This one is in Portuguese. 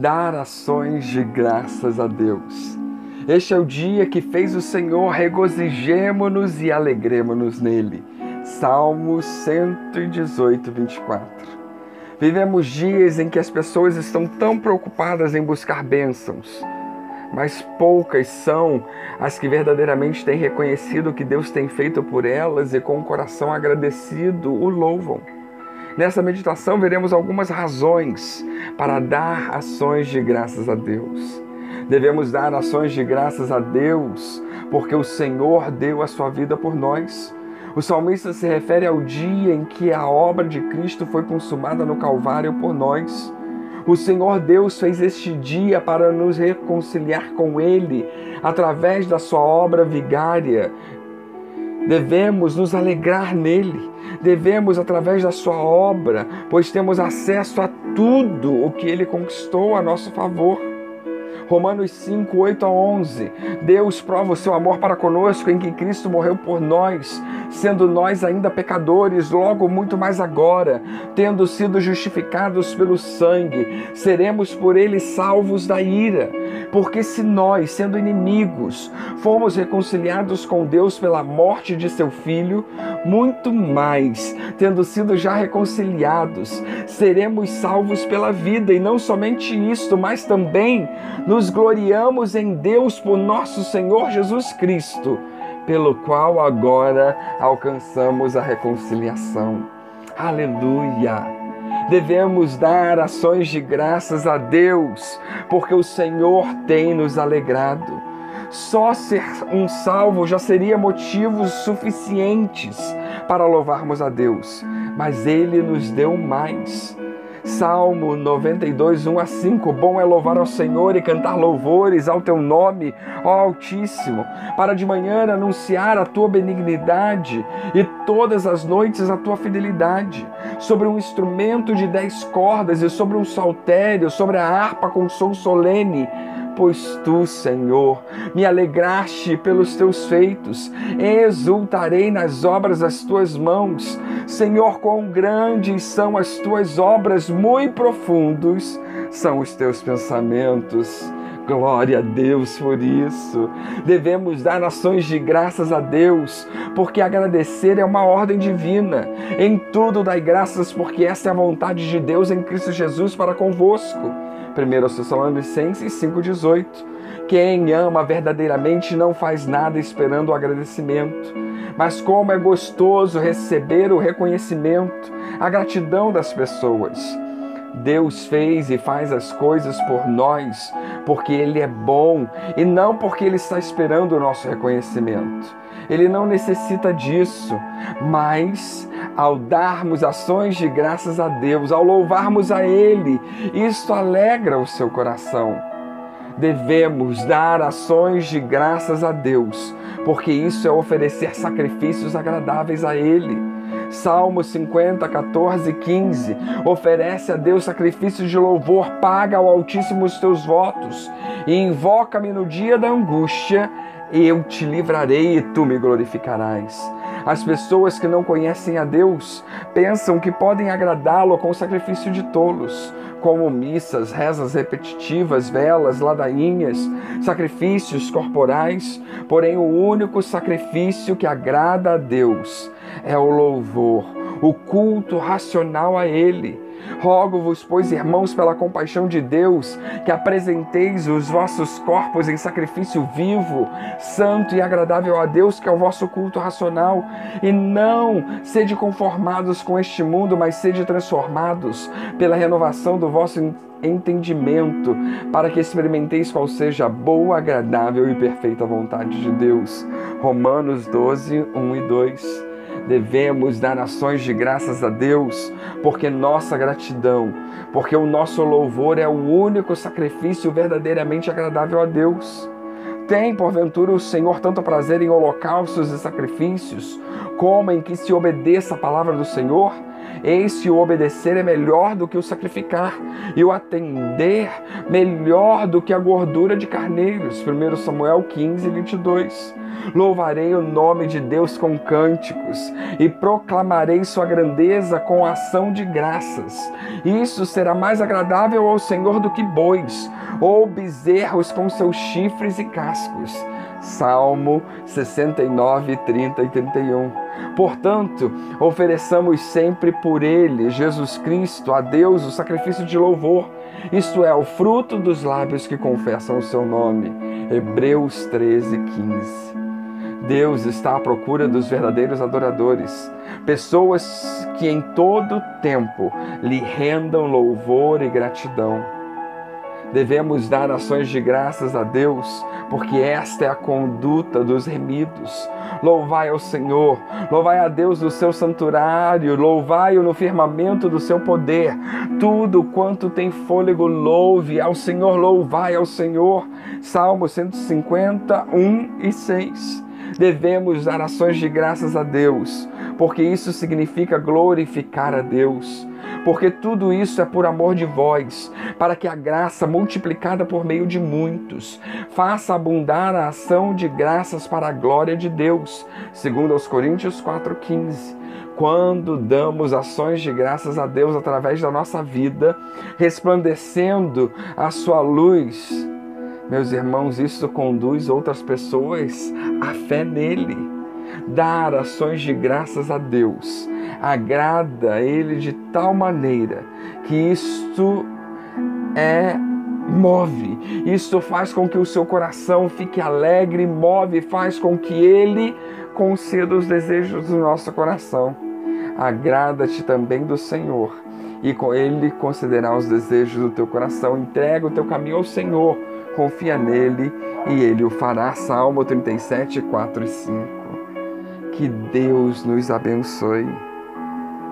dar ações de graças a Deus. Este é o dia que fez o Senhor, regozijemo-nos e alegremo-nos nele. Salmos 118, 24. Vivemos dias em que as pessoas estão tão preocupadas em buscar bênçãos, mas poucas são as que verdadeiramente têm reconhecido o que Deus tem feito por elas e com o coração agradecido o louvam. Nessa meditação veremos algumas razões para dar ações de graças a Deus. Devemos dar ações de graças a Deus porque o Senhor deu a sua vida por nós. O salmista se refere ao dia em que a obra de Cristo foi consumada no Calvário por nós. O Senhor Deus fez este dia para nos reconciliar com Ele através da sua obra vigária. Devemos nos alegrar nele, devemos através da sua obra, pois temos acesso a tudo o que ele conquistou a nosso favor. Romanos 5, 8 a 11. Deus prova o seu amor para conosco em que Cristo morreu por nós, sendo nós ainda pecadores, logo muito mais agora, tendo sido justificados pelo sangue, seremos por ele salvos da ira. Porque se nós, sendo inimigos, fomos reconciliados com Deus pela morte de seu filho, muito mais, tendo sido já reconciliados, seremos salvos pela vida, e não somente isto, mas também nos gloriamos em Deus por nosso Senhor Jesus Cristo, pelo qual agora alcançamos a reconciliação. Aleluia! Devemos dar ações de graças a Deus, porque o Senhor tem nos alegrado. Só ser um salvo já seria motivos suficientes para louvarmos a Deus, mas Ele nos deu mais. Salmo 92, 1 a 5. Bom é louvar ao Senhor e cantar louvores ao teu nome, ó Altíssimo, para de manhã anunciar a tua benignidade e todas as noites a tua fidelidade. Sobre um instrumento de dez cordas e sobre um saltério, sobre a harpa com som solene pois tu, Senhor, me alegraste pelos teus feitos, exultarei nas obras das tuas mãos. Senhor, quão grandes são as tuas obras, muito profundos são os teus pensamentos. Glória a Deus por isso. Devemos dar ações de graças a Deus, porque agradecer é uma ordem divina. Em tudo dai graças, porque essa é a vontade de Deus em Cristo Jesus para convosco. 1 Tessalonicenses 5,18. Quem ama verdadeiramente não faz nada esperando o agradecimento, mas como é gostoso receber o reconhecimento, a gratidão das pessoas. Deus fez e faz as coisas por nós porque Ele é bom e não porque Ele está esperando o nosso reconhecimento. Ele não necessita disso, mas ao darmos ações de graças a Deus, ao louvarmos a Ele, isto alegra o seu coração. Devemos dar ações de graças a Deus, porque isso é oferecer sacrifícios agradáveis a Ele. Salmo 50, 14 e 15. Oferece a Deus sacrifícios de louvor, paga ao Altíssimo os teus votos, e invoca-me no dia da angústia, eu te livrarei e tu me glorificarás. As pessoas que não conhecem a Deus pensam que podem agradá-lo com o sacrifício de tolos, como missas, rezas repetitivas, velas, ladainhas, sacrifícios corporais. Porém, o único sacrifício que agrada a Deus é o louvor, o culto racional a Ele Rogo-vos, pois, irmãos, pela compaixão de Deus, que apresenteis os vossos corpos em sacrifício vivo, santo e agradável a Deus, que é o vosso culto racional, e não sede conformados com este mundo, mas sede transformados pela renovação do vosso entendimento, para que experimenteis qual seja a boa, agradável e perfeita vontade de Deus. Romanos 12, 1 e 2 devemos dar ações de graças a Deus, porque nossa gratidão, porque o nosso louvor é o único sacrifício verdadeiramente agradável a Deus. Tem, porventura, o Senhor tanto prazer em holocaustos e sacrifícios, como em que se obedeça a palavra do Senhor? Eis que o obedecer é melhor do que o sacrificar, e o atender melhor do que a gordura de carneiros. 1 Samuel 15, 22. Louvarei o nome de Deus com cânticos e proclamarei sua grandeza com ação de graças. Isso será mais agradável ao Senhor do que bois ou bezerros com seus chifres e cascos. Salmo 69, 30 e 31. Portanto, ofereçamos sempre por Ele, Jesus Cristo, a Deus, o sacrifício de louvor, isto é, o fruto dos lábios que confessam o seu nome. Hebreus 13, 15. Deus está à procura dos verdadeiros adoradores, pessoas que em todo tempo lhe rendam louvor e gratidão. Devemos dar ações de graças a Deus, porque esta é a conduta dos remidos. Louvai ao Senhor, louvai a Deus do seu santuário, louvai-o no firmamento do seu poder. Tudo quanto tem fôlego, louve ao Senhor, louvai ao Senhor. Salmo 150, 1 e 6 devemos dar ações de graças a Deus, porque isso significa glorificar a Deus. Porque tudo isso é por amor de vós, para que a graça multiplicada por meio de muitos faça abundar a ação de graças para a glória de Deus. Segundo aos Coríntios 4:15 quando damos ações de graças a Deus através da nossa vida, resplandecendo a sua luz meus irmãos, isso conduz outras pessoas à fé nele. Dar ações de graças a Deus agrada ele de tal maneira que isto é move. Isto faz com que o seu coração fique alegre, move, faz com que ele conceda os desejos do nosso coração. Agrada-te também do Senhor, e com ele concederá os desejos do teu coração. Entrega o teu caminho ao Senhor confia nele e ele o fará. Salmo 37, 4 e 5. Que Deus nos abençoe.